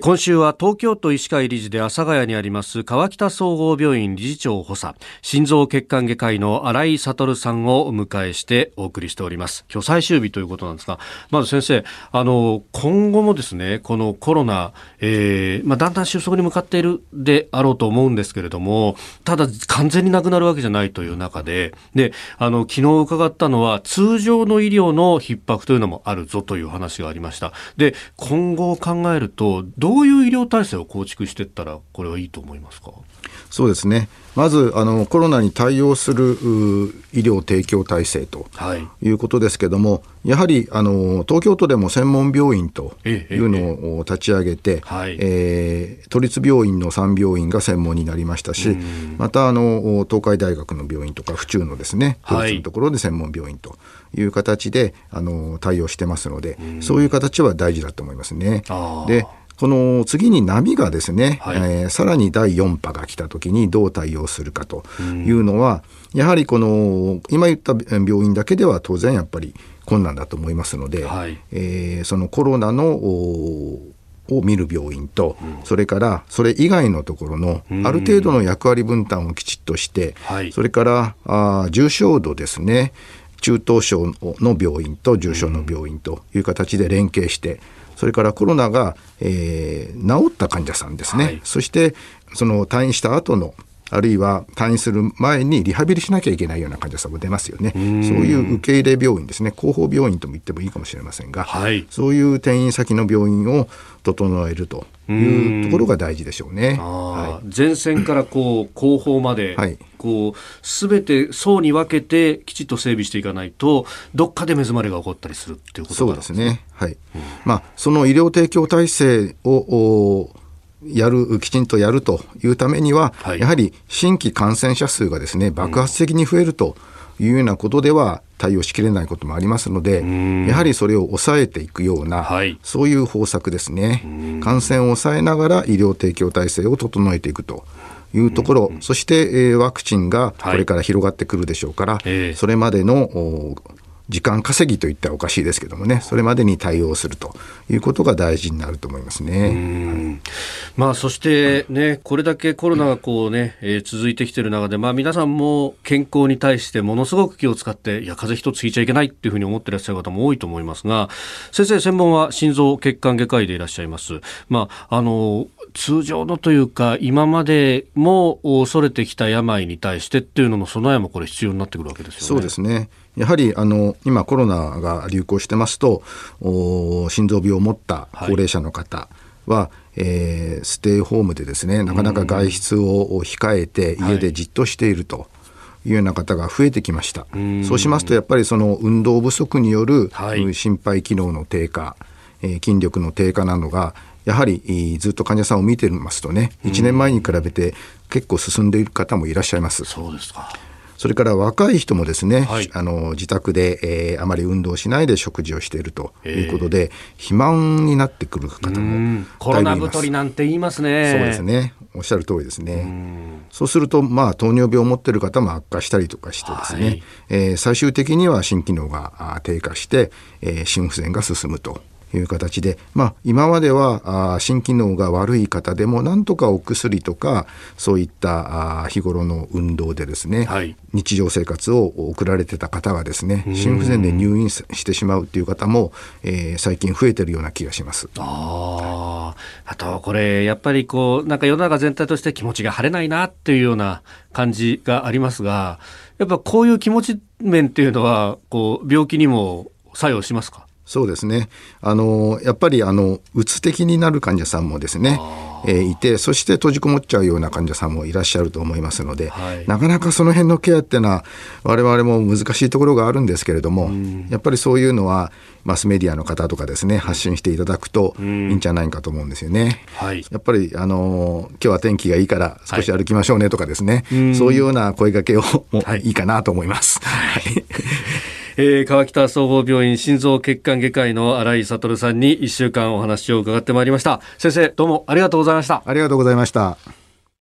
今週は東京都医師会理事で阿佐ヶ谷にあります川北総合病院理事長補佐心臓血管外科医の新井悟さんをお迎えしてお送りしております。今日最終日ということなんですがまず先生あの今後もですねこのコロナ、えーまあ、だんだん収束に向かっているであろうと思うんですけれどもただ完全になくなるわけじゃないという中でであの昨日伺ったのは通常の医療の逼迫というのもあるぞという話がありました。で今後を考えるとどういう医療体制を構築していったらこれはいいと思いますか？そうですね。まずあのコロナに対応する医療提供体制とい。うことですけれども、はい、やはりあの東京都でも専門病院というのを立ち上げて、ええー、都立病院の3病院が専門になりましたし、またあの東海大学の病院とか府中のですね都立のところで専門病院という形で、あの対応してますので、そういう形は大事だと思いますね。でこの次に波がですね、はい、えー、さらに第4波が来た時にどう対応するかというのは、やはりこの今言った病院だけでは当然やっぱり困難だと思いますので、はい、えー、そのコロナのを見る病院と、うん、それからそれ以外のところのある程度の役割分担をきちっとして、それからあ重症度ですね中等症の病院と重症の病院という形で連携して、それからコロナが、えー、治った患者さんですね、はい、そしてその退院した後のあるいは退院する前にリハビリしなきゃいけないような患者さんも出ますよね。そういう受け入れ病院ですね、後方病院とも言ってもいいかもしれませんが、はい、そういう転院先の病院を整えるというところが大事でしょうね。はい、前線からこう後方まで、はい、こうすべて層に分けてきちっと整備していかないとどっかで目詰まりが起こったりするっていうことそうですね。はい。うん、まあその医療提供体制をやるきちんとやるというためには、はい、やはり新規感染者数がですね爆発的に増えるというようなことでは対応しきれないこともありますので、やはりそれを抑えていくような、はい、そういう方策ですね。感染を抑えながら医療提供体制を整えていくと。いうところ、そして、えー、ワクチンがこれから広がってくるでしょうから、はい、それまでの時間稼ぎといったらおかしいですけどもね、それまでに対応するということが大事になると思いますね。まあ、そしてね、これだけコロナがこうね、えー、続いてきている中で、まあ、皆さんも健康に対してものすごく気を使って、いや、風邪一つひいちゃいけないっていうふうに思ってらっしゃる方も多いと思いますが、先生、専門は心臓血管外科医でいらっしゃいます。まあ、あの、通常のというか、今までも恐れてきた病に対してっていうのの備えもこれ必要になってくるわけですよね。そうですね。やはりあの今コロナが流行してますと心臓病を持った高齢者の方は、はい、えー、ステイホームでですねなかなか外出を控えて家でじっとしていると。いうような方が増えてきました。そうしますとやっぱりその運動不足による心肺機能の低下、えー、筋力の低下などがやはりずっと患者さんを見てますとね1年前に比べて結構進んでいる方もいらっしゃいます。そうですか。それから若い人もですね、はい、あの自宅で、えー、あまり運動しないで食事をしているということで、肥満になってくる方もコロナ太りなんて言いますね。そうですね。おっしゃる通りですね。そうすると、まあ、糖尿病を持っている方も悪化したりとかしてですね、はい、えー、最終的には心機能が低下して、えー、心不全が進むという形で、まあ、今まではあ心機能が悪い方でもなんとかお薬とかそういったあ日頃の運動でですね、はい、日常生活を送られてた方がですね心不全で入院してしまうという方も、えー、最近増えてるような気がします。ああとこれやっぱりこうなんか世の中全体として気持ちが晴れないなっていうような感じがありますがやっぱこういう気持ち面っていうのはこう病気にも作用しますか？そうですね。あの、やっぱり、あの、うつ的になる患者さんもですね、えー、いて、そして閉じこもっちゃうような患者さんもいらっしゃると思いますので、はい、なかなかその辺のケアっていうのは、我々も難しいところがあるんですけれども、やっぱりそういうのは、マスメディアの方とかですね、発信していただくといいんじゃないかと思うんですよね。はい、やっぱり、あの、今日は天気がいいから少し歩きましょうねとかですね、はい、そういうような声掛けをもいいかなと思います。はい えー、川北総合病院心臓血管外科医の新井悟さんに1週間お話を伺ってまいりました。先生どうもありがとうございました。ありがとうございました。